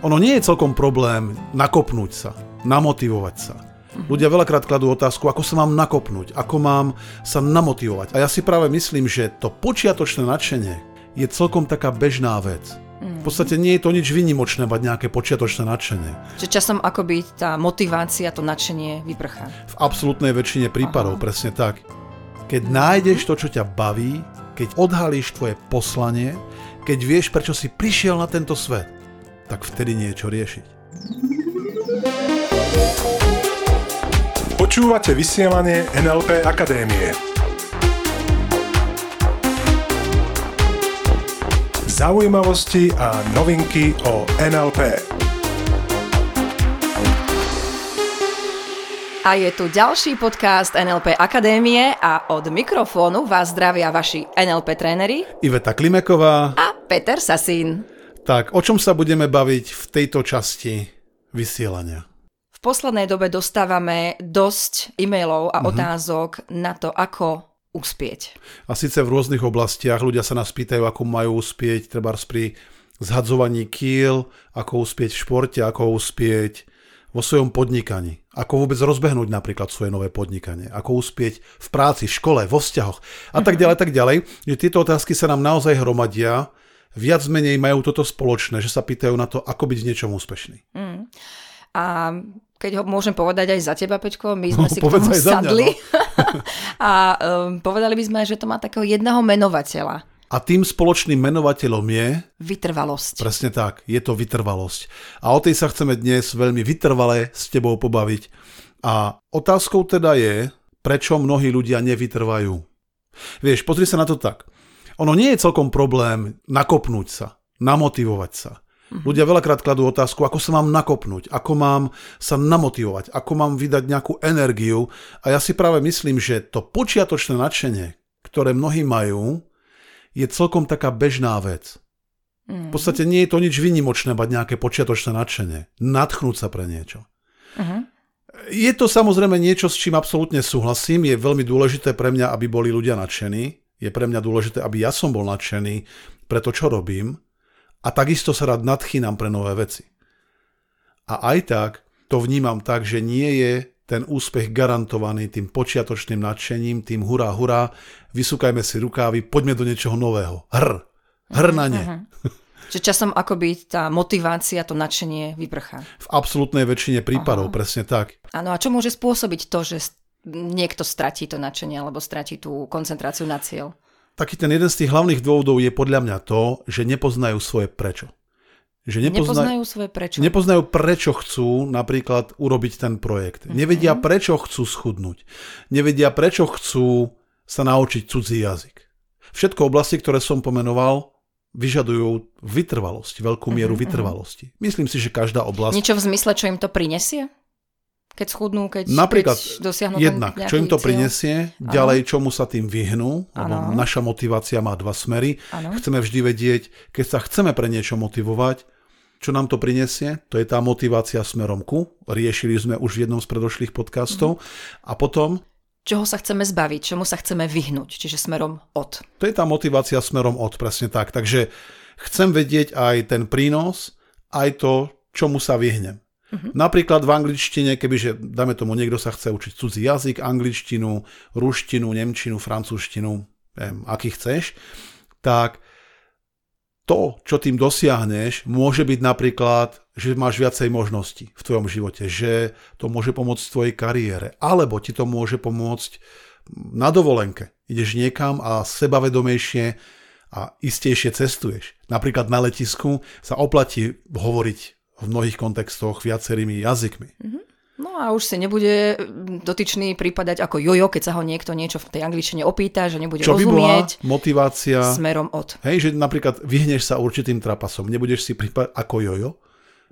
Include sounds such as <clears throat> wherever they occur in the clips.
Ono nie je celkom problém nakopnúť sa, namotivovať sa. Ľudia veľakrát kladú otázku, ako sa mám nakopnúť, ako mám sa namotivovať. A ja si práve myslím, že to počiatočné nadšenie je celkom taká bežná vec. V podstate nie je to nič vynimočné mať nejaké počiatočné nadšenie. Že časom akoby tá motivácia, to nadšenie vyprchá. V absolútnej väčšine prípadov, Aha. presne tak. Keď nájdeš to, čo ťa baví, keď odhalíš tvoje poslanie, keď vieš, prečo si prišiel na tento svet, tak vtedy niečo riešiť. Počúvate vysielanie NLP Akadémie. zaujímavosti a novinky o NLP. A je tu ďalší podcast NLP Akadémie a od mikrofónu vás zdravia vaši NLP tréneri Iveta Klimeková a Peter Sasín. Tak, o čom sa budeme baviť v tejto časti vysielania? V poslednej dobe dostávame dosť e-mailov a uh-huh. otázok na to, ako uspieť. A síce v rôznych oblastiach ľudia sa nás pýtajú, ako majú uspieť, treba pri zhadzovaní kýl, ako uspieť v športe, ako uspieť vo svojom podnikaní, ako vôbec rozbehnúť napríklad svoje nové podnikanie, ako uspieť v práci, v škole, vo vzťahoch a tak ďalej, tak ďalej. Že tieto otázky sa nám naozaj hromadia, viac menej majú toto spoločné, že sa pýtajú na to, ako byť v niečom úspešný. Mm. A keď ho môžem povedať aj za teba, Peťko, my sme no, si k tomu sadli mňa, no. <laughs> a um, povedali by sme, že to má takého jedného menovateľa. A tým spoločným menovateľom je... Vytrvalosť. Presne tak, je to vytrvalosť. A o tej sa chceme dnes veľmi vytrvale s tebou pobaviť. A otázkou teda je, prečo mnohí ľudia nevytrvajú. Vieš, pozri sa na to tak. Ono nie je celkom problém nakopnúť sa, namotivovať sa. Mm-hmm. Ľudia veľakrát kladú otázku, ako sa mám nakopnúť, ako mám sa namotivovať, ako mám vydať nejakú energiu. A ja si práve myslím, že to počiatočné nadšenie, ktoré mnohí majú, je celkom taká bežná vec. V podstate nie je to nič vynimočné mať nejaké počiatočné nadšenie. Nadchnúť sa pre niečo. Mm-hmm. Je to samozrejme niečo, s čím absolútne súhlasím. Je veľmi dôležité pre mňa, aby boli ľudia nadšení. Je pre mňa dôležité, aby ja som bol nadšený pre to, čo robím a takisto sa rád nadchýnam pre nové veci. A aj tak to vnímam tak, že nie je ten úspech garantovaný tým počiatočným nadšením, tým hurá, hurá, vysúkajme si rukávy, poďme do niečoho nového. Hr. Hr na ne. Uh-huh. Že časom akoby tá motivácia, to nadšenie vyprchá. V absolútnej väčšine prípadov, uh-huh. presne tak. Áno, a čo môže spôsobiť to, že niekto stratí to nadšenie alebo stratí tú koncentráciu na cieľ? taký ten jeden z tých hlavných dôvodov je podľa mňa to, že nepoznajú svoje prečo. Že nepozna... nepoznajú svoje prečo. Nepoznajú prečo chcú napríklad urobiť ten projekt. Mm-hmm. Nevedia prečo chcú schudnúť. Nevedia prečo chcú sa naučiť cudzí jazyk. Všetko oblasti, ktoré som pomenoval, vyžadujú vytrvalosť, veľkú mieru mm-hmm. vytrvalosti. Myslím si, že každá oblasť... Niečo v zmysle, čo im to prinesie? Keď schudnú, keď, Napríklad, keď dosiahnu jednak, čo im to cieľ. prinesie, ano. ďalej, čomu sa tým vyhnú, lebo naša motivácia má dva smery. Ano. Chceme vždy vedieť, keď sa chceme pre niečo motivovať, čo nám to prinesie, to je tá motivácia smerom ku. Riešili sme už v jednom z predošlých podcastov. Mhm. A potom... Čoho sa chceme zbaviť, čomu sa chceme vyhnúť, čiže smerom od. To je tá motivácia smerom od, presne tak. Takže chcem vedieť aj ten prínos, aj to, čomu sa vyhnem. Uh-huh. Napríklad v angličtine, kebyže, dáme tomu, niekto sa chce učiť cudzí jazyk, angličtinu, ruštinu, nemčinu, francúzštinu, neviem, aký chceš, tak to, čo tým dosiahneš, môže byť napríklad, že máš viacej možností v tvojom živote, že to môže pomôcť v tvojej kariére, alebo ti to môže pomôcť na dovolenke. Ideš niekam a sebavedomejšie a istejšie cestuješ. Napríklad na letisku sa oplatí hovoriť v mnohých kontextoch viacerými jazykmi. Mm-hmm. No a už si nebude dotyčný prípadať ako jojo, keď sa ho niekto niečo v tej angličtine opýta, že nebude Čo rozumieť. By bola motivácia smerom od. Hej, že napríklad vyhneš sa určitým trapasom, nebudeš si prípadať ako jojo,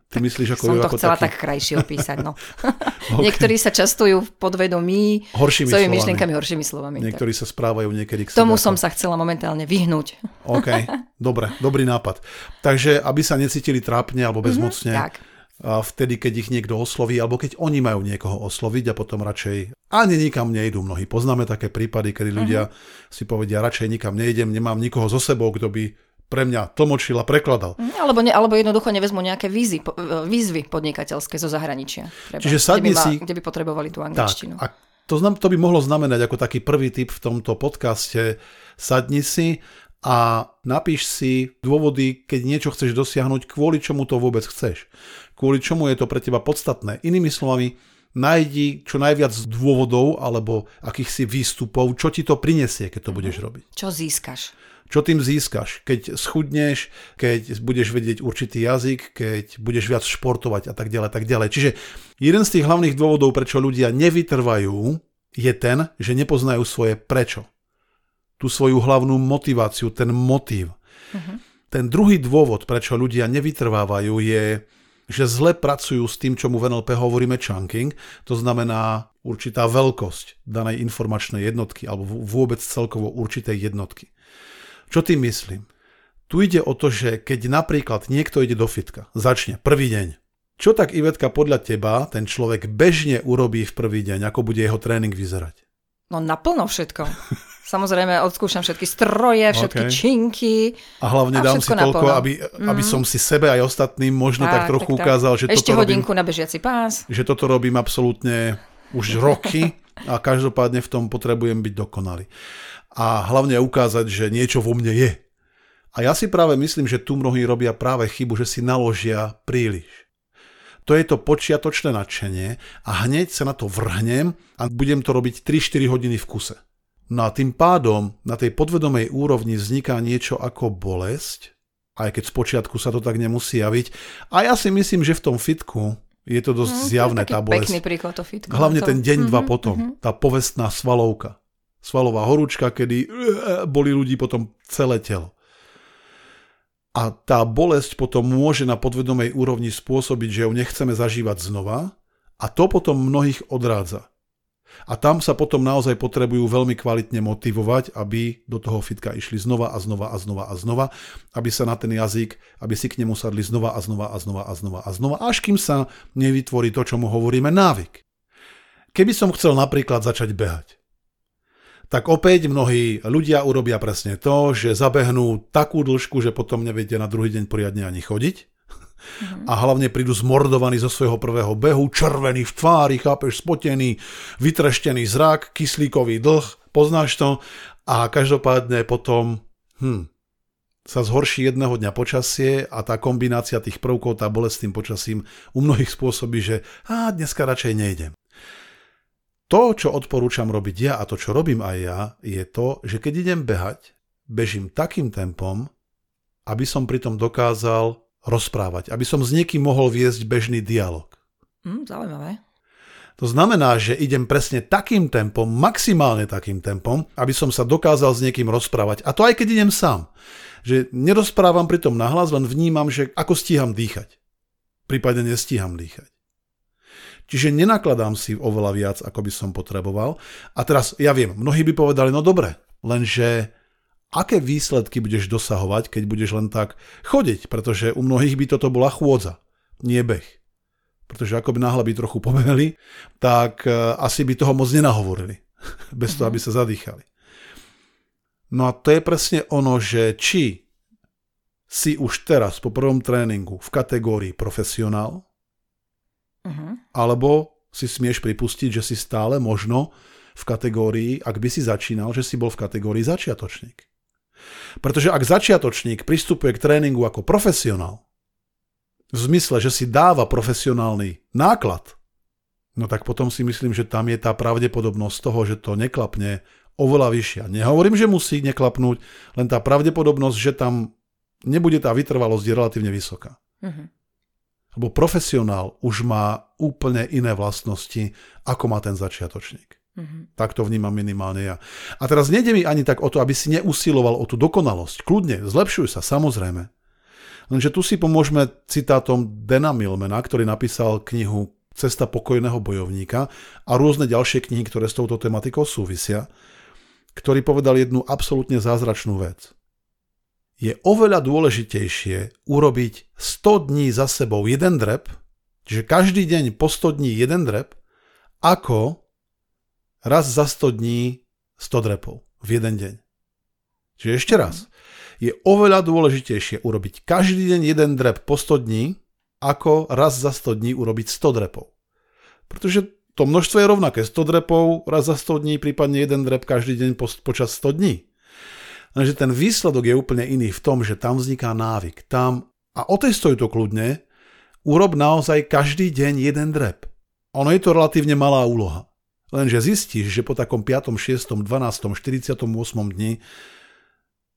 Ty myslíš ako Som to ako chcela taký... tak krajšie opísať, no. <laughs> okay. Niektorí sa častujú v podvedomí horšími svojimi slovami. myšlienkami, horšími slovami. Niektorí tak. sa správajú niekedy k Tomu som sa chcela momentálne vyhnúť. OK, dobre, dobrý nápad. Takže, aby sa necítili trápne alebo bezmocne, mm-hmm, tak a vtedy, keď ich niekto osloví, alebo keď oni majú niekoho osloviť a potom radšej ani nikam nejdú. Mnohí poznáme také prípady, kedy ľudia uh-huh. si povedia, radšej nikam nejdem, nemám nikoho so sebou, kto by pre mňa tlmočil a prekladal. Mm, alebo, ne, alebo jednoducho nevezmu nejaké výzvy, výzvy podnikateľské zo zahraničia. Treba, Čiže sadni kde si... Ma, kde by potrebovali tú angličtinu. Tak, a to, znam, to by mohlo znamenať ako taký prvý tip v tomto podcaste. Sadni si a napíš si dôvody, keď niečo chceš dosiahnuť, kvôli čomu to vôbec chceš. Kvôli čomu je to pre teba podstatné. Inými slovami, nájdi čo najviac dôvodov alebo akýchsi výstupov, čo ti to prinesie, keď to budeš robiť. Čo získaš? Čo tým získaš? Keď schudneš, keď budeš vedieť určitý jazyk, keď budeš viac športovať a tak ďalej, tak ďalej. Čiže jeden z tých hlavných dôvodov, prečo ľudia nevytrvajú, je ten, že nepoznajú svoje prečo. Tú svoju hlavnú motiváciu, ten motív. Uh-huh. Ten druhý dôvod, prečo ľudia nevytrvávajú, je, že zle pracujú s tým, čo mu v NLP hovoríme chunking, to znamená určitá veľkosť danej informačnej jednotky alebo vôbec celkovo určitej jednotky. Čo tým myslím? Tu ide o to, že keď napríklad niekto ide do fitka, začne prvý deň. Čo tak Ivetka podľa teba ten človek bežne urobí v prvý deň, ako bude jeho tréning vyzerať? No naplno všetko. <laughs> Samozrejme, odskúšam všetky stroje, všetky okay. činky. A hlavne a dám si toľko, aby, aby mm. som si sebe aj ostatným možno tak, tak trochu tak, tak. ukázal, že Ešte toto hodinku robím, na bežiaci pás. Že toto robím absolútne už roky a každopádne v tom potrebujem byť dokonalý a hlavne ukázať, že niečo vo mne je. A ja si práve myslím, že tu mnohí robia práve chybu, že si naložia príliš. To je to počiatočné nadšenie a hneď sa na to vrhnem a budem to robiť 3-4 hodiny v kuse. No a tým pádom na tej podvedomej úrovni vzniká niečo ako bolesť, aj keď z počiatku sa to tak nemusí javiť. A ja si myslím, že v tom fitku je to dosť mm, zjavné, tá bolesť. Pekný príklad to fitko. Hlavne to... ten deň, mm-hmm, dva mhm, potom, mm-hmm. tá povestná svalovka svalová horúčka, kedy eh, boli ľudí potom celé telo. A tá bolesť potom môže na podvedomej úrovni spôsobiť, že ju nechceme zažívať znova a to potom mnohých odrádza. A tam sa potom naozaj potrebujú veľmi kvalitne motivovať, aby do toho fitka išli znova a znova a znova a znova, aby sa na ten jazyk, aby si k nemu sadli znova a znova a znova a znova a znova, až kým sa nevytvorí to, čo mu hovoríme návyk. Keby som chcel napríklad začať behať, tak opäť mnohí ľudia urobia presne to, že zabehnú takú dĺžku, že potom nevedia na druhý deň poriadne ani chodiť. Mm-hmm. A hlavne prídu zmordovaní zo svojho prvého behu, červený v tvári, chápeš, spotený, vytreštený zrak, kyslíkový dlh, poznáš to. A každopádne potom hm, sa zhorší jedného dňa počasie a tá kombinácia tých prvkov, tá bolest s tým počasím u mnohých spôsobí, že a dneska radšej nejdem. To, čo odporúčam robiť ja a to, čo robím aj ja, je to, že keď idem behať, bežím takým tempom, aby som pritom dokázal rozprávať, aby som s niekým mohol viesť bežný dialog. Mm, zaujímavé. To znamená, že idem presne takým tempom, maximálne takým tempom, aby som sa dokázal s niekým rozprávať. A to aj keď idem sám. Že nerozprávam pritom nahlas, len vnímam, že ako stíham dýchať. Prípadne nestíham dýchať. Čiže nenakladám si oveľa viac, ako by som potreboval. A teraz, ja viem, mnohí by povedali, no dobre, lenže aké výsledky budeš dosahovať, keď budeš len tak chodiť, pretože u mnohých by toto bola chôdza, nie beh. Pretože ako by náhle by trochu pobehli, tak e, asi by toho moc nenahovorili, <laughs> bez toho, aby sa zadýchali. No a to je presne ono, že či si už teraz po prvom tréningu v kategórii profesionál, Uh-huh. Alebo si smieš pripustiť, že si stále možno v kategórii, ak by si začínal, že si bol v kategórii začiatočník. Pretože ak začiatočník pristupuje k tréningu ako profesionál, v zmysle, že si dáva profesionálny náklad, no tak potom si myslím, že tam je tá pravdepodobnosť toho, že to neklapne oveľa vyššia. Nehovorím, že musí neklapnúť, len tá pravdepodobnosť, že tam nebude tá vytrvalosť je relatívne vysoká. Uh-huh. Lebo profesionál už má úplne iné vlastnosti, ako má ten začiatočník. Mm-hmm. Tak to vnímam minimálne ja. A teraz nejde mi ani tak o to, aby si neusiloval o tú dokonalosť. Kľudne, zlepšuj sa, samozrejme. Lenže tu si pomôžeme citátom Dena Milmana, ktorý napísal knihu Cesta pokojného bojovníka a rôzne ďalšie knihy, ktoré s touto tematikou súvisia, ktorý povedal jednu absolútne zázračnú vec je oveľa dôležitejšie urobiť 100 dní za sebou jeden drep, čiže každý deň po 100 dní jeden drep, ako raz za 100 dní 100 drepov v jeden deň. Čiže ešte raz. je oveľa dôležitejšie urobiť každý deň jeden drep po 100 dní, ako raz za 100 dní urobiť 100 drepov. Pretože to množstvo je rovnaké. 100 drepov raz za 100 dní, prípadne jeden drep každý deň po, počas 100 dní. Lenže ten výsledok je úplne iný v tom, že tam vzniká návyk. Tam, a otestuj to kľudne, urob naozaj každý deň jeden drep. Ono je to relatívne malá úloha. Lenže zistíš, že po takom 5., 6., 12., 48. dni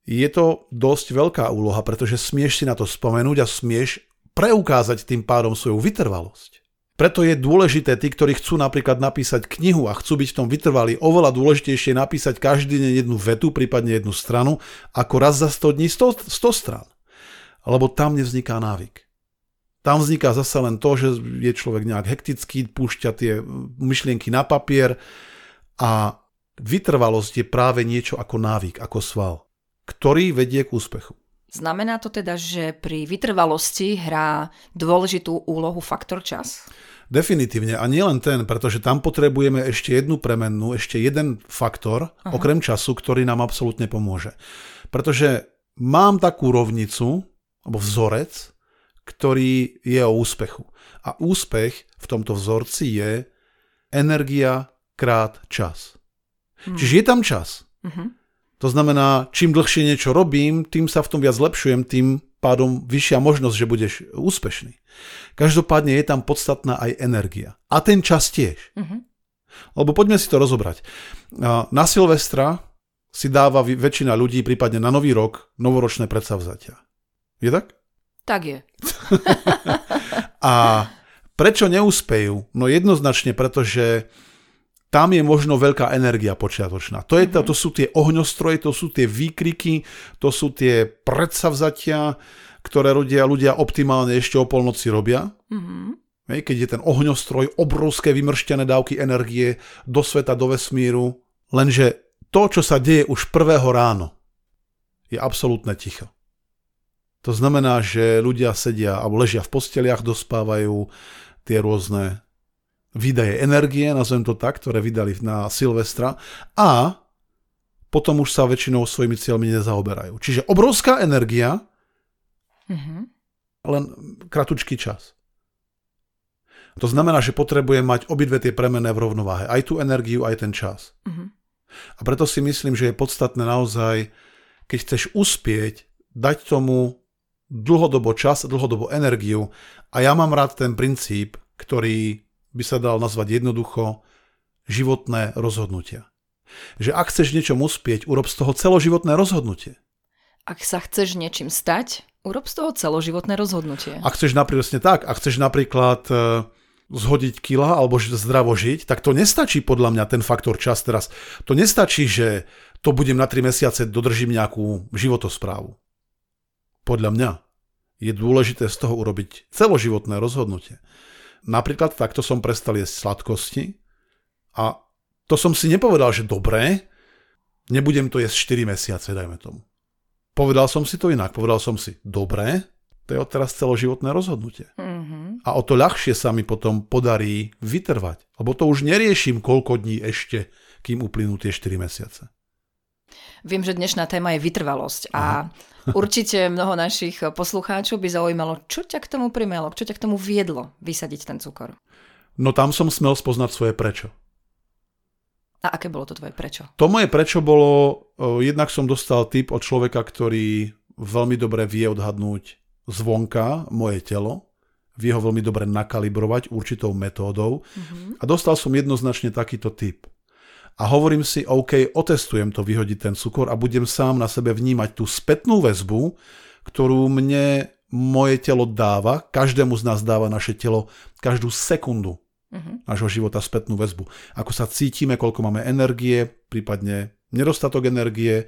je to dosť veľká úloha, pretože smieš si na to spomenúť a smieš preukázať tým pádom svoju vytrvalosť. Preto je dôležité, tí, ktorí chcú napríklad napísať knihu a chcú byť v tom vytrvalí, oveľa dôležitejšie napísať každý deň jednu vetu, prípadne jednu stranu, ako raz za 100 dní 100, 100 strán. Lebo tam nevzniká návyk. Tam vzniká zase len to, že je človek nejak hektický, púšťa tie myšlienky na papier a vytrvalosť je práve niečo ako návyk, ako sval, ktorý vedie k úspechu. Znamená to teda, že pri vytrvalosti hrá dôležitú úlohu faktor čas? Definitívne. A nielen ten, pretože tam potrebujeme ešte jednu premennú, ešte jeden faktor, Aha. okrem času, ktorý nám absolútne pomôže. Pretože mám takú rovnicu, alebo vzorec, ktorý je o úspechu. A úspech v tomto vzorci je energia krát čas. Hmm. Čiže je tam čas. Uh-huh. To znamená, čím dlhšie niečo robím, tým sa v tom viac zlepšujem, tým pádom vyššia možnosť, že budeš úspešný. Každopádne je tam podstatná aj energia. A ten čas tiež. Uh-huh. Lebo poďme si to rozobrať. Na Silvestra si dáva väčšina ľudí, prípadne na Nový rok, novoročné predsavzatia. Je tak? Tak je. <laughs> a prečo neúspejú? No jednoznačne, pretože tam je možno veľká energia počiatočná. To, je, mm-hmm. to sú tie ohňostroje, to sú tie výkriky, to sú tie predsavzatia, ktoré ľudia, ľudia optimálne ešte o polnoci robia. Mm-hmm. Keď je ten ohňostroj, obrovské vymrštené dávky energie do sveta, do vesmíru. Lenže to, čo sa deje už prvého ráno, je absolútne ticho. To znamená, že ľudia sedia alebo ležia v posteliach, dospávajú tie rôzne výdaje energie, nazvem to tak, ktoré vydali na Silvestra a potom už sa väčšinou svojimi cieľmi nezaoberajú. Čiže obrovská energia, mm-hmm. len kratučký čas. To znamená, že potrebujem mať obidve tie premené v rovnováhe. Aj tú energiu, aj ten čas. Mm-hmm. A preto si myslím, že je podstatné naozaj, keď chceš uspieť, dať tomu dlhodobo čas, dlhodobo energiu. A ja mám rád ten princíp, ktorý by sa dal nazvať jednoducho životné rozhodnutia. Že ak chceš niečom uspieť, urob z toho celoživotné rozhodnutie. Ak sa chceš niečím stať, urob z toho celoživotné rozhodnutie. Ak chceš napríklad tak, ak chceš napríklad e, zhodiť kila alebo zdravo žiť, tak to nestačí podľa mňa ten faktor čas teraz. To nestačí, že to budem na 3 mesiace, dodržím nejakú životosprávu podľa mňa je dôležité z toho urobiť celoživotné rozhodnutie. Napríklad takto som prestal jesť sladkosti a to som si nepovedal, že dobré, nebudem to jesť 4 mesiace, dajme tomu. Povedal som si to inak, povedal som si, dobré, to je odteraz celoživotné rozhodnutie. Mm-hmm. A o to ľahšie sa mi potom podarí vytrvať, lebo to už neriešim koľko dní ešte, kým uplynú tie 4 mesiace. Viem, že dnešná téma je vytrvalosť a <laughs> určite mnoho našich poslucháčov by zaujímalo, čo ťa k tomu primelo, čo ťa k tomu viedlo vysadiť ten cukor. No tam som smel spoznať svoje prečo. A aké bolo to tvoje prečo? To moje prečo bolo, jednak som dostal tip od človeka, ktorý veľmi dobre vie odhadnúť zvonka moje telo, vie ho veľmi dobre nakalibrovať určitou metódou mm-hmm. a dostal som jednoznačne takýto typ a hovorím si, OK, otestujem to vyhodiť ten cukor a budem sám na sebe vnímať tú spätnú väzbu, ktorú mne moje telo dáva, každému z nás dáva naše telo každú sekundu uh-huh. nášho života spätnú väzbu. Ako sa cítime, koľko máme energie, prípadne nedostatok energie,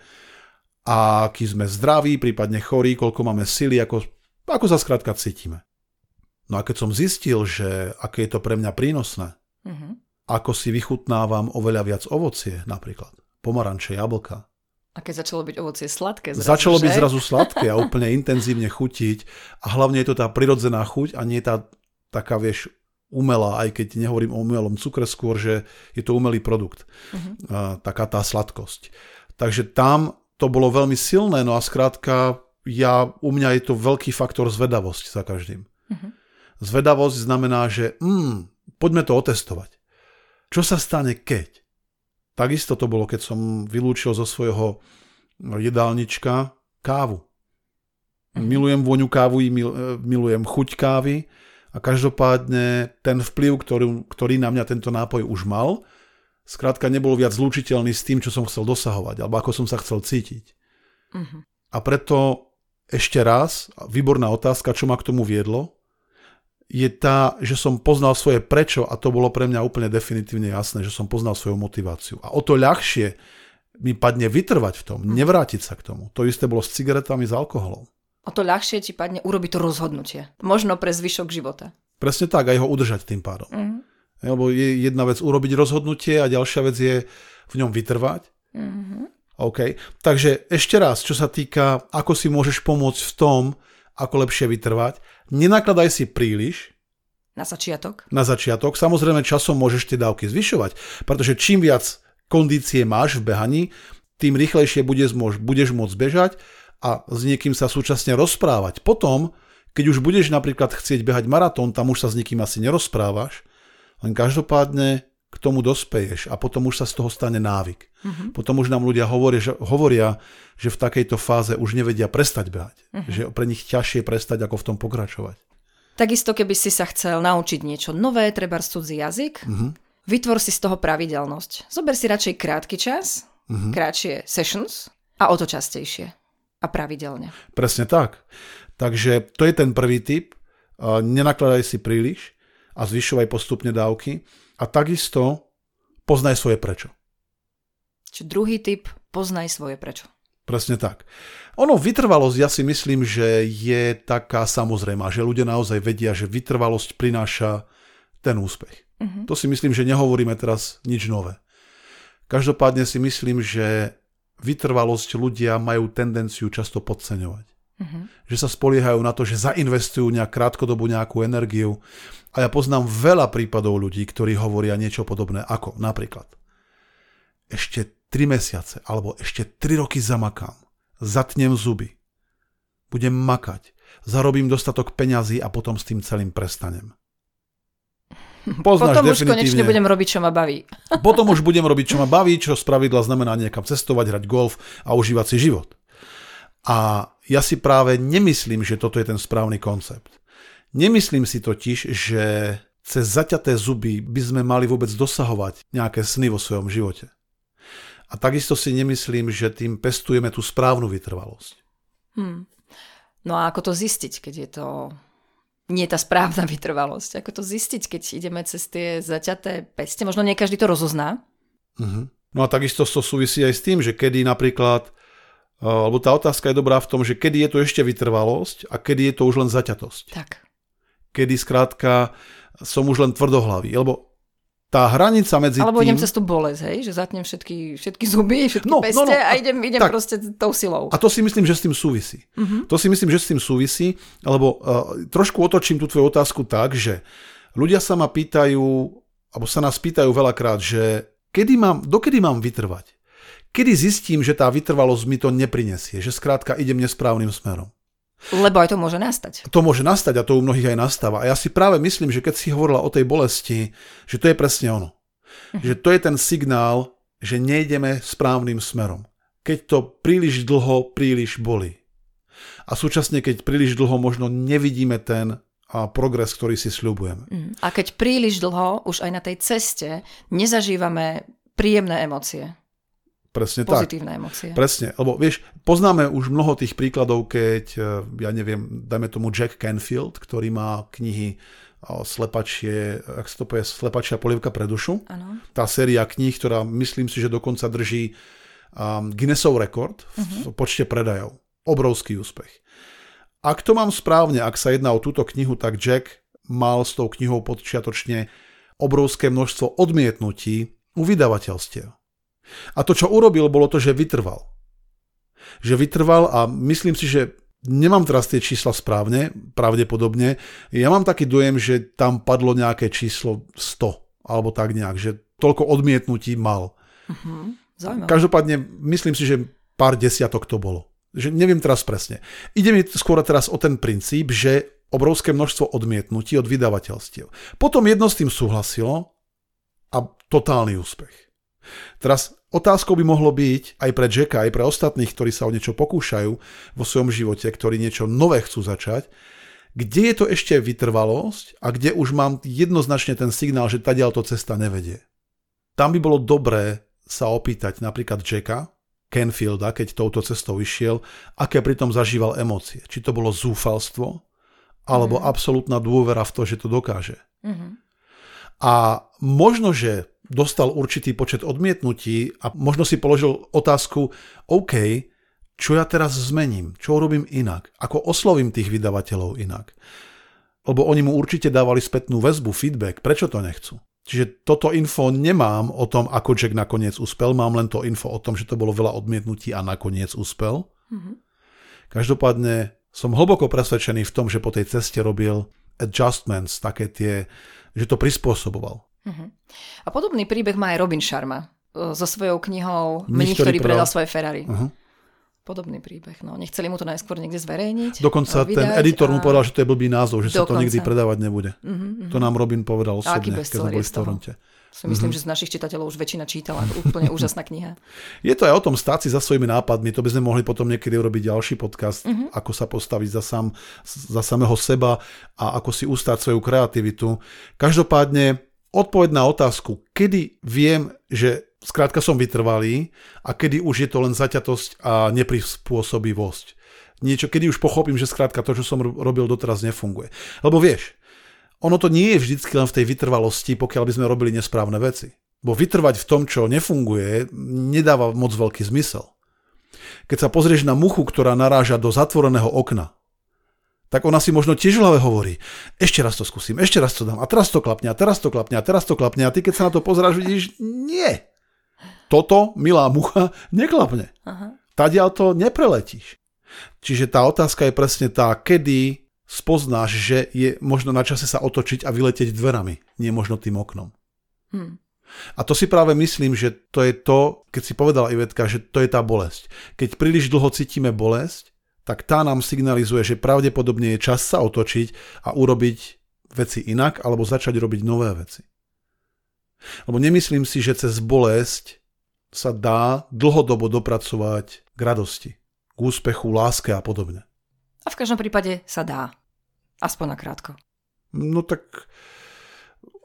a aký sme zdraví, prípadne chorí, koľko máme sily, ako, ako sa skrátka cítime. No a keď som zistil, že aké je to pre mňa prínosné, uh-huh ako si vychutnávam oveľa viac ovocie napríklad. Pomaranče, jablka. A keď začalo byť ovocie sladké zrazu, Začalo že? byť zrazu sladké a úplne intenzívne chutiť. A hlavne je to tá prirodzená chuť a nie tá taká, vieš, umelá, aj keď nehovorím o umelom cukre skôr, že je to umelý produkt. Uh-huh. A, taká tá sladkosť. Takže tam to bolo veľmi silné, no a skrátka ja, u mňa je to veľký faktor zvedavosť za každým. Uh-huh. Zvedavosť znamená, že mm, poďme to otestovať. Čo sa stane keď? Takisto to bolo, keď som vylúčil zo svojho jedálnička kávu. Uh-huh. Milujem vôňu kávy, mil, milujem chuť kávy a každopádne ten vplyv, ktorý, ktorý na mňa tento nápoj už mal, skrátka nebol viac zlučiteľný s tým, čo som chcel dosahovať, alebo ako som sa chcel cítiť. Uh-huh. A preto ešte raz, výborná otázka, čo ma k tomu viedlo, je tá, že som poznal svoje prečo a to bolo pre mňa úplne definitívne jasné, že som poznal svoju motiváciu. A o to ľahšie mi padne vytrvať v tom, hm. nevrátiť sa k tomu. To isté bolo s cigaretami, s alkoholom. O to ľahšie ti padne urobiť to rozhodnutie. Možno pre zvyšok života. Presne tak, aj ho udržať tým pádom. Mm. Lebo je jedna vec urobiť rozhodnutie a ďalšia vec je v ňom vytrvať. Mm-hmm. OK. Takže ešte raz, čo sa týka, ako si môžeš pomôcť v tom, ako lepšie vytrvať, nenakladaj si príliš. Na začiatok. Na začiatok. Samozrejme, časom môžeš tie dávky zvyšovať, pretože čím viac kondície máš v behaní, tým rýchlejšie budeš, môž, budeš môcť bežať a s niekým sa súčasne rozprávať. Potom, keď už budeš napríklad chcieť behať maratón, tam už sa s niekým asi nerozprávaš, len každopádne k tomu dospeješ a potom už sa z toho stane návyk. Uh-huh. Potom už nám ľudia hovoria že, hovoria, že v takejto fáze už nevedia prestať behať. Uh-huh. Že pre nich ťažšie prestať, ako v tom pokračovať. Takisto, keby si sa chcel naučiť niečo nové, treba cudzí jazyk, uh-huh. vytvor si z toho pravidelnosť. Zober si radšej krátky čas, uh-huh. krátšie sessions a o to častejšie a pravidelne. Presne tak. Takže to je ten prvý tip. Nenakladaj si príliš a zvyšovaj postupne dávky. A takisto poznaj svoje prečo. Čiže druhý typ, poznaj svoje prečo. Presne tak. Ono, vytrvalosť, ja si myslím, že je taká samozrejmá, že ľudia naozaj vedia, že vytrvalosť prináša ten úspech. Uh-huh. To si myslím, že nehovoríme teraz nič nové. Každopádne si myslím, že vytrvalosť ľudia majú tendenciu často podceňovať. Uh-huh. Že sa spoliehajú na to, že zainvestujú nejak krátkodobu nejakú energiu. A ja poznám veľa prípadov ľudí, ktorí hovoria niečo podobné ako napríklad ešte 3 mesiace alebo ešte 3 roky zamakám, zatnem zuby, budem makať, zarobím dostatok peňazí a potom s tým celým prestanem. <laughs> Poznáš potom už konečne budem robiť, čo ma baví. <laughs> Potom už budem robiť, čo ma baví, čo spravidla znamená niekam cestovať, hrať golf a užívať si život. A ja si práve nemyslím, že toto je ten správny koncept. Nemyslím si totiž, že cez zaťaté zuby by sme mali vôbec dosahovať nejaké sny vo svojom živote. A takisto si nemyslím, že tým pestujeme tú správnu vytrvalosť. Hmm. No a ako to zistiť, keď je to nie tá správna <laughs> vytrvalosť? Ako to zistiť, keď ideme cez tie zaťaté peste? Možno nie každý to rozozná. Uh-huh. No a takisto to súvisí aj s tým, že kedy napríklad lebo tá otázka je dobrá v tom, že kedy je to ešte vytrvalosť a kedy je to už len zaťatosť. Tak. Kedy skrátka som už len tvrdohlavý. Lebo tá hranica medzi Alebo tým... idem cez tú bolesť, hej? Že zatnem všetky, všetky zuby, všetky no, peste no, no, a idem, idem tak, proste tou silou. A to si myslím, že s tým súvisí. Uh-huh. To si myslím, že s tým súvisí, lebo uh, trošku otočím tú tvoju otázku tak, že ľudia sa ma pýtajú, alebo sa nás pýtajú veľakrát, že kedy mám, dokedy mám vytrvať? kedy zistím, že tá vytrvalosť mi to neprinesie, že skrátka idem nesprávnym smerom. Lebo aj to môže nastať. To môže nastať a to u mnohých aj nastáva. A ja si práve myslím, že keď si hovorila o tej bolesti, že to je presne ono. Uh-huh. Že to je ten signál, že nejdeme správnym smerom. Keď to príliš dlho, príliš boli. A súčasne, keď príliš dlho možno nevidíme ten a progres, ktorý si sľubujeme. Uh-huh. A keď príliš dlho, už aj na tej ceste nezažívame príjemné emócie. Presne Pozitívne tak. emócie. Presne, lebo vieš, poznáme už mnoho tých príkladov, keď, e, ja neviem, dajme tomu Jack Canfield, ktorý má knihy o slepačie, ak sa to povie, slepačia polievka pre dušu. Ano. Tá séria kníh, ktorá myslím si, že dokonca drží um, Guinnessov rekord v uh-huh. počte predajov. Obrovský úspech. Ak to mám správne, ak sa jedná o túto knihu, tak Jack mal s tou knihou podčiatočne obrovské množstvo odmietnutí u vydavateľstiev. A to, čo urobil, bolo to, že vytrval. Že vytrval a myslím si, že nemám teraz tie čísla správne, pravdepodobne. Ja mám taký dojem, že tam padlo nejaké číslo 100, alebo tak nejak, že toľko odmietnutí mal. Uh-huh. Každopádne myslím si, že pár desiatok to bolo. Že neviem teraz presne. Ide mi skôr teraz o ten princíp, že obrovské množstvo odmietnutí od vydavateľstiev. Potom jedno s tým súhlasilo a totálny úspech. Teraz otázkou by mohlo byť aj pre Jacka, aj pre ostatných, ktorí sa o niečo pokúšajú vo svojom živote, ktorí niečo nové chcú začať, kde je to ešte vytrvalosť a kde už mám jednoznačne ten signál, že tadiaľ to cesta nevedie. Tam by bolo dobré sa opýtať napríklad Jacka, Kenfielda, keď touto cestou išiel, aké pritom zažíval emócie. Či to bolo zúfalstvo, alebo mm. absolútna dôvera v to, že to dokáže. Mm-hmm. A možno, že dostal určitý počet odmietnutí a možno si položil otázku, OK, čo ja teraz zmením, čo urobím inak, ako oslovím tých vydavateľov inak. Lebo oni mu určite dávali spätnú väzbu, feedback, prečo to nechcú. Čiže toto info nemám o tom, ako Jack nakoniec uspel, mám len to info o tom, že to bolo veľa odmietnutí a nakoniec uspel. Mm-hmm. Každopádne som hlboko presvedčený v tom, že po tej ceste robil adjustments, také tie, že to prispôsoboval. Mm-hmm. A podobný príbeh má aj Robin Sharma e, so svojou knihou Mních, ktorý, predal svoje Ferrari. Uh-huh podobný príbeh. No, nechceli mu to najskôr niekde zverejniť. Dokonca vydať, ten editor a... mu povedal, že to je blbý názov, že Dokonca. sa to nikdy predávať nebude. Uh-huh, uh-huh. To nám Robin povedal osobne, keď sme boli v Toronte. Si myslím, uh-huh. že z našich čitateľov už väčšina čítala. Úplne <laughs> úžasná kniha. Je to aj o tom stáť si za svojimi nápadmi. To by sme mohli potom niekedy urobiť ďalší podcast, uh-huh. ako sa postaviť za, sám, za samého seba a ako si ustáť svoju kreativitu. Každopádne odpoveď na otázku, kedy viem, že skrátka som vytrvalý a kedy už je to len zaťatosť a neprispôsobivosť. Niečo, kedy už pochopím, že skrátka to, čo som robil doteraz, nefunguje. Lebo vieš, ono to nie je vždycky len v tej vytrvalosti, pokiaľ by sme robili nesprávne veci. Bo vytrvať v tom, čo nefunguje, nedáva moc veľký zmysel. Keď sa pozrieš na muchu, ktorá naráža do zatvoreného okna, tak ona si možno tiež hlave hovorí, ešte raz to skúsim, ešte raz to dám, a teraz to klapne, a teraz to klapne, a teraz to klapne, a ty keď sa na to pozráš, vidíš, nie, toto, milá mucha, neklapne. Aha. Tadiaľ to nepreletíš. Čiže tá otázka je presne tá, kedy spoznáš, že je možno na čase sa otočiť a vyletieť dverami, nie možno tým oknom. Hmm. A to si práve myslím, že to je to, keď si povedala Ivetka, že to je tá bolesť. Keď príliš dlho cítime bolesť, tak tá nám signalizuje, že pravdepodobne je čas sa otočiť a urobiť veci inak alebo začať robiť nové veci. Lebo nemyslím si, že cez bolesť sa dá dlhodobo dopracovať k radosti, k úspechu, láske a podobne. A v každom prípade sa dá. Aspoň na krátko. No tak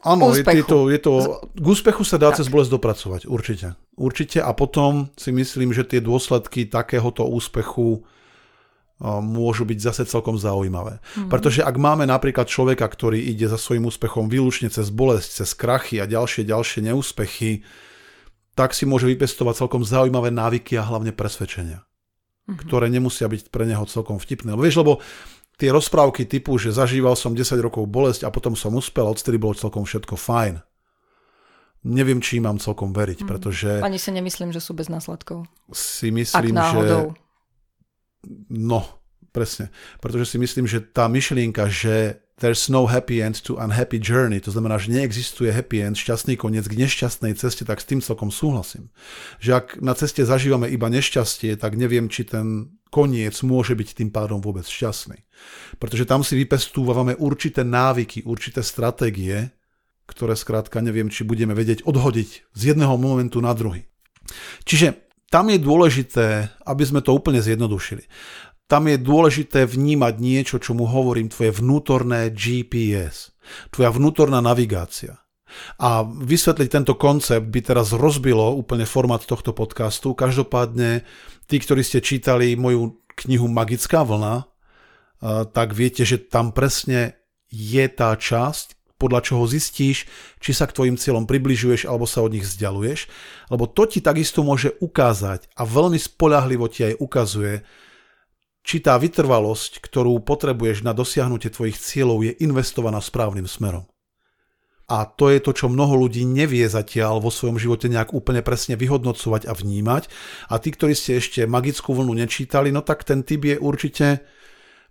áno, je, je to, je to, k úspechu sa dá tak. cez bolesť dopracovať, určite. Určite a potom si myslím, že tie dôsledky takéhoto úspechu môžu byť zase celkom zaujímavé. Mm-hmm. Pretože ak máme napríklad človeka, ktorý ide za svojím úspechom výlučne cez bolesť, cez krachy a ďalšie, ďalšie neúspechy, tak si môže vypestovať celkom zaujímavé návyky a hlavne presvedčenia, mm-hmm. ktoré nemusia byť pre neho celkom vtipné. Lebo vieš, lebo tie rozprávky typu, že zažíval som 10 rokov bolesť a potom som uspel, odtedy bolo celkom všetko fajn. Neviem, či mám celkom veriť, mm. pretože... Ani si nemyslím, že sú bez následkov. Si myslím, že... No, presne. Pretože si myslím, že tá myšlienka, že there's no happy end to unhappy journey, to znamená, že neexistuje happy end, šťastný koniec k nešťastnej ceste, tak s tým celkom súhlasím. Že ak na ceste zažívame iba nešťastie, tak neviem, či ten koniec môže byť tým pádom vôbec šťastný. Pretože tam si vypestúvame určité návyky, určité stratégie, ktoré skrátka neviem, či budeme vedieť odhodiť z jedného momentu na druhý. Čiže tam je dôležité, aby sme to úplne zjednodušili tam je dôležité vnímať niečo, čo mu hovorím, tvoje vnútorné GPS, tvoja vnútorná navigácia. A vysvetliť tento koncept by teraz rozbilo úplne formát tohto podcastu. Každopádne, tí, ktorí ste čítali moju knihu Magická vlna, tak viete, že tam presne je tá časť, podľa čoho zistíš, či sa k tvojim cieľom približuješ alebo sa od nich vzdialuješ, lebo to ti takisto môže ukázať a veľmi spolahlivo ti aj ukazuje, či tá vytrvalosť, ktorú potrebuješ na dosiahnutie tvojich cieľov, je investovaná správnym smerom. A to je to, čo mnoho ľudí nevie zatiaľ vo svojom živote nejak úplne presne vyhodnocovať a vnímať. A tí, ktorí ste ešte magickú vlnu nečítali, no tak ten typ je určite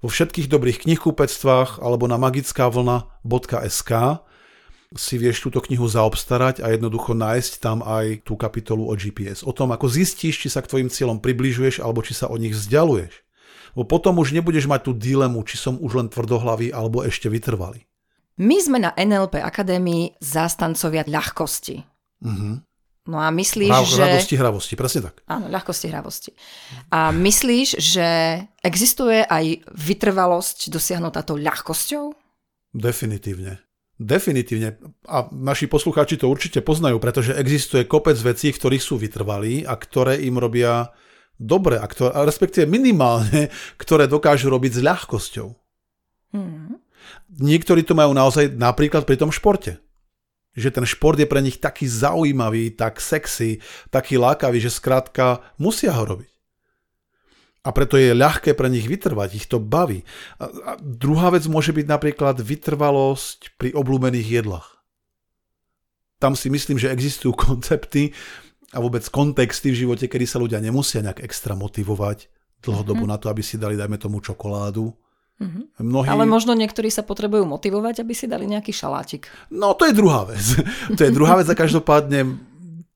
vo všetkých dobrých knihkupectvách alebo na magická vlna.sk si vieš túto knihu zaobstarať a jednoducho nájsť tam aj tú kapitolu o GPS. O tom, ako zistíš, či sa k tvojim cieľom približuješ alebo či sa od nich vzdialuješ. Lebo potom už nebudeš mať tú dilemu, či som už len tvrdohlavý alebo ešte vytrvalý. My sme na NLP Akadémii zástancovia ľahkosti. Uh-huh. No a myslíš, Hra, že... Radosti, hravosti, presne tak. Áno, ľahkosti, hravosti. A myslíš, že existuje aj vytrvalosť dosiahnutá tou ľahkosťou? Definitívne. Definitívne. A naši poslucháči to určite poznajú, pretože existuje kopec vecí, ktorých sú vytrvalí a ktoré im robia dobre, a, ktoré, a respektíve minimálne, <laughs> ktoré dokážu robiť s ľahkosťou. Hmm. Niektorí to majú naozaj napríklad pri tom športe. Že ten šport je pre nich taký zaujímavý, tak sexy, taký lákavý, že skrátka musia ho robiť. A preto je ľahké pre nich vytrvať, ich to baví. A, a druhá vec môže byť napríklad vytrvalosť pri obľúbených jedlách. Tam si myslím, že existujú <laughs> koncepty a vôbec kontexty v živote, kedy sa ľudia nemusia nejak extra motivovať dlhodobo mm-hmm. na to, aby si dali, dajme tomu, čokoládu. Mm-hmm. Mnohí... Ale možno niektorí sa potrebujú motivovať, aby si dali nejaký šalátik. No, to je druhá vec. <laughs> to je druhá vec a každopádne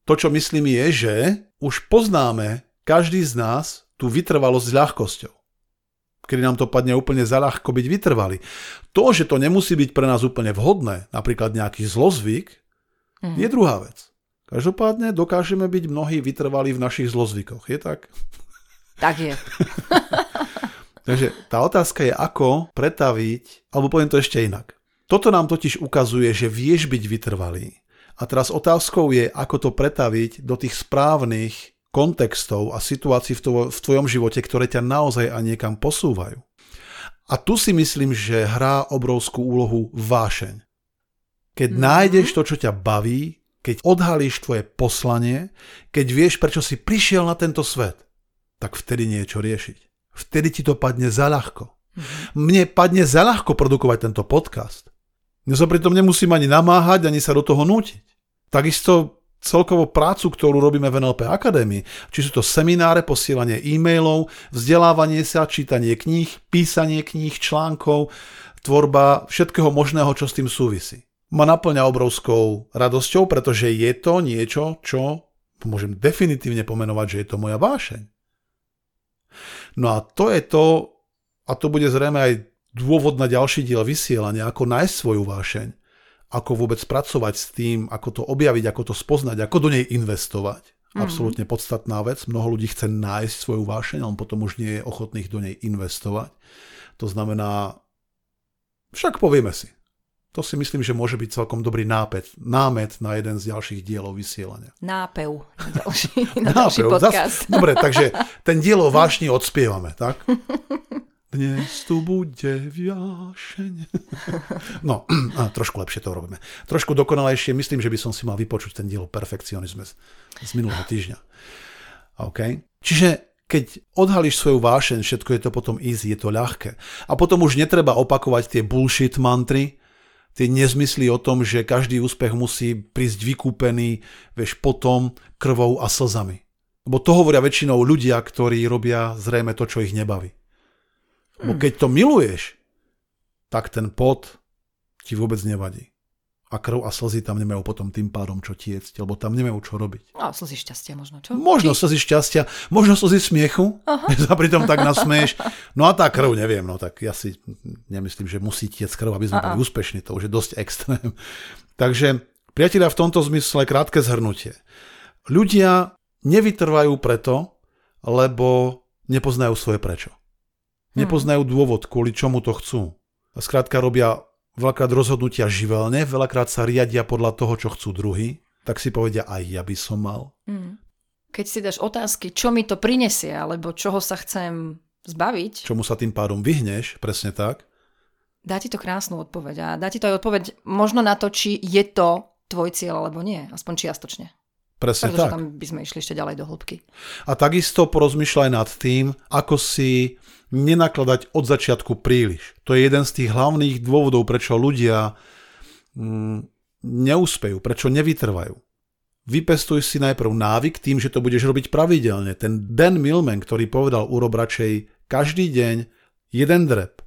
to, čo myslím je, že už poznáme každý z nás tú vytrvalosť s ľahkosťou. Kedy nám to padne úplne za ľahko byť vytrvalý. To, že to nemusí byť pre nás úplne vhodné, napríklad nejaký zlozvyk, mm. je druhá vec. Každopádne dokážeme byť mnohí vytrvalí v našich zlozvykoch. Je tak? Tak je. <laughs> Takže tá otázka je, ako pretaviť, alebo poviem to ešte inak. Toto nám totiž ukazuje, že vieš byť vytrvalý. A teraz otázkou je, ako to pretaviť do tých správnych kontextov a situácií v, tvo- v tvojom živote, ktoré ťa naozaj a niekam posúvajú. A tu si myslím, že hrá obrovskú úlohu vášeň. Keď mm-hmm. nájdeš to, čo ťa baví, keď odhalíš tvoje poslanie, keď vieš, prečo si prišiel na tento svet, tak vtedy niečo riešiť. Vtedy ti to padne za ľahko. Mm-hmm. Mne padne za ľahko produkovať tento podcast. Ja sa pritom nemusím ani namáhať, ani sa do toho nútiť. Takisto celkovo prácu, ktorú robíme v NLP Akadémii, či sú to semináre, posielanie e-mailov, vzdelávanie sa, čítanie kníh, písanie kníh, článkov, tvorba všetkého možného, čo s tým súvisí. Ma naplňa obrovskou radosťou, pretože je to niečo, čo môžem definitívne pomenovať, že je to moja vášeň. No a to je to, a to bude zrejme aj dôvod na ďalší diel vysielania, ako nájsť svoju vášeň ako vôbec pracovať s tým, ako to objaviť, ako to spoznať, ako do nej investovať. Mm-hmm. Absolútne podstatná vec. Mnoho ľudí chce nájsť svoju vášeň, ale potom už nie je ochotných do nej investovať. To znamená, však povieme si. To si myslím, že môže byť celkom dobrý nápet, námet na jeden z ďalších dielov vysielania. Nápev na <laughs> ďalší, na Nápev. ďalší podcast. Zas, <laughs> dobre, takže ten dielo <laughs> vášni odspievame, tak? Dnes tu bude vášeň. No, <clears throat> a trošku lepšie to robíme. Trošku dokonalejšie. Myslím, že by som si mal vypočuť ten diel perfekcionizme z, z minulého týždňa. OK? Čiže keď odhalíš svoju vášeň, všetko je to potom easy, je to ľahké. A potom už netreba opakovať tie bullshit mantry, tie nezmysly o tom, že každý úspech musí prísť vykúpený, vieš, potom krvou a slzami. Lebo to hovoria väčšinou ľudia, ktorí robia zrejme to, čo ich nebaví. Bo keď to miluješ, tak ten pot ti vôbec nevadí. A krv a slzy tam nemajú potom tým pádom čo tiecť, lebo tam nemajú čo robiť. No, slzy šťastia možno, čo? Možno slzy šťastia, možno slzy smiechu, že <laughs> sa pritom tak nasmieš. <laughs> No a tá krv, neviem, no tak ja si nemyslím, že musí tiecť krv, aby sme Aha. boli úspešní, to už je dosť extrém. <laughs> Takže, priatelia, v tomto zmysle krátke zhrnutie. Ľudia nevytrvajú preto, lebo nepoznajú svoje prečo. Nepoznajú dôvod, kvôli čomu to chcú. A skrátka robia veľakrát rozhodnutia živelne, veľakrát sa riadia podľa toho, čo chcú druhý, tak si povedia, aj ja by som mal. Mm. Keď si dáš otázky, čo mi to prinesie, alebo čoho sa chcem zbaviť. Čomu sa tým pádom vyhneš, presne tak. Dá ti to krásnu odpoveď a dá ti to aj odpoveď možno na to, či je to tvoj cieľ alebo nie, aspoň čiastočne. Presne Pretože tak. tam by sme išli ešte ďalej do hĺbky. A takisto porozmýšľaj nad tým, ako si nenakladať od začiatku príliš. To je jeden z tých hlavných dôvodov, prečo ľudia mm, neúspejú, prečo nevytrvajú. Vypestuj si najprv návyk tým, že to budeš robiť pravidelne. Ten Dan Millman, ktorý povedal urob radšej každý deň jeden drep,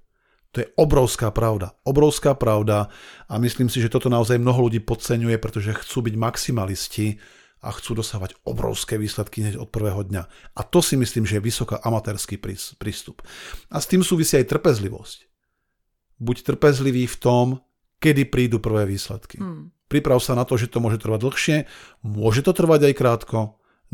To je obrovská pravda. Obrovská pravda a myslím si, že toto naozaj mnoho ľudí podceňuje, pretože chcú byť maximalisti a chcú dosávať obrovské výsledky hneď od prvého dňa. A to si myslím, že je vysoká amatérský prístup. A s tým súvisí aj trpezlivosť. Buď trpezlivý v tom, kedy prídu prvé výsledky. Hmm. Priprav sa na to, že to môže trvať dlhšie, môže to trvať aj krátko,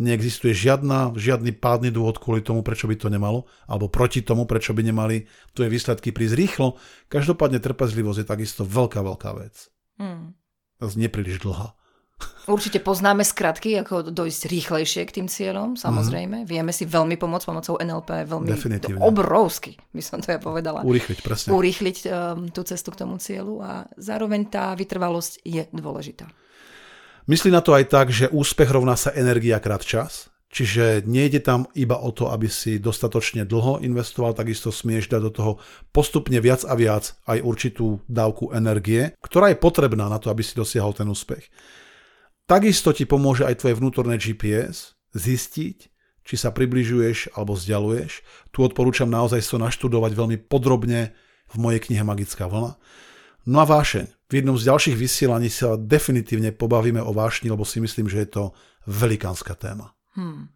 neexistuje žiadna, žiadny pádny dôvod kvôli tomu, prečo by to nemalo, alebo proti tomu, prečo by nemali tu je výsledky prísť rýchlo. Každopádne trpezlivosť je takisto veľká, veľká vec. Hmm. Nepríliš dlhá. Určite poznáme skratky, ako dojsť rýchlejšie k tým cieľom, samozrejme. Mm. Vieme si veľmi pomôcť pomocou NLP, veľmi Definitívne. obrovsky, by som to ja povedala. Urýchliť, presne. Urýchliť um, tú cestu k tomu cieľu a zároveň tá vytrvalosť je dôležitá. Myslí na to aj tak, že úspech rovná sa energia krát čas, čiže nejde tam iba o to, aby si dostatočne dlho investoval, takisto smieš dať do toho postupne viac a viac aj určitú dávku energie, ktorá je potrebná na to, aby si dosiahol ten úspech. Takisto ti pomôže aj tvoje vnútorné GPS zistiť, či sa približuješ alebo vzdialuješ. Tu odporúčam naozaj to naštudovať veľmi podrobne v mojej knihe Magická vlna. No a vášeň. V jednom z ďalších vysielaní sa definitívne pobavíme o vášni, lebo si myslím, že je to velikánska téma. Hmm.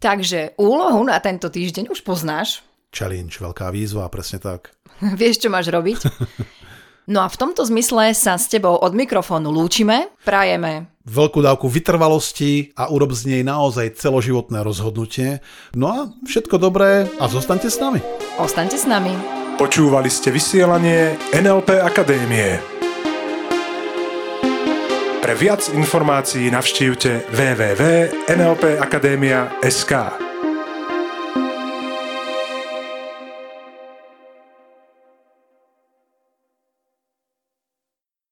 Takže úlohu na tento týždeň už poznáš. Challenge, veľká výzva, presne tak. <laughs> Vieš, čo máš robiť? <laughs> No a v tomto zmysle sa s tebou od mikrofónu lúčime, prajeme veľkú dávku vytrvalosti a urob z nej naozaj celoživotné rozhodnutie. No a všetko dobré a zostaňte s nami. Ostaňte s nami. Počúvali ste vysielanie NLP Akadémie. Pre viac informácií navštívte www.nlpakademia.sk.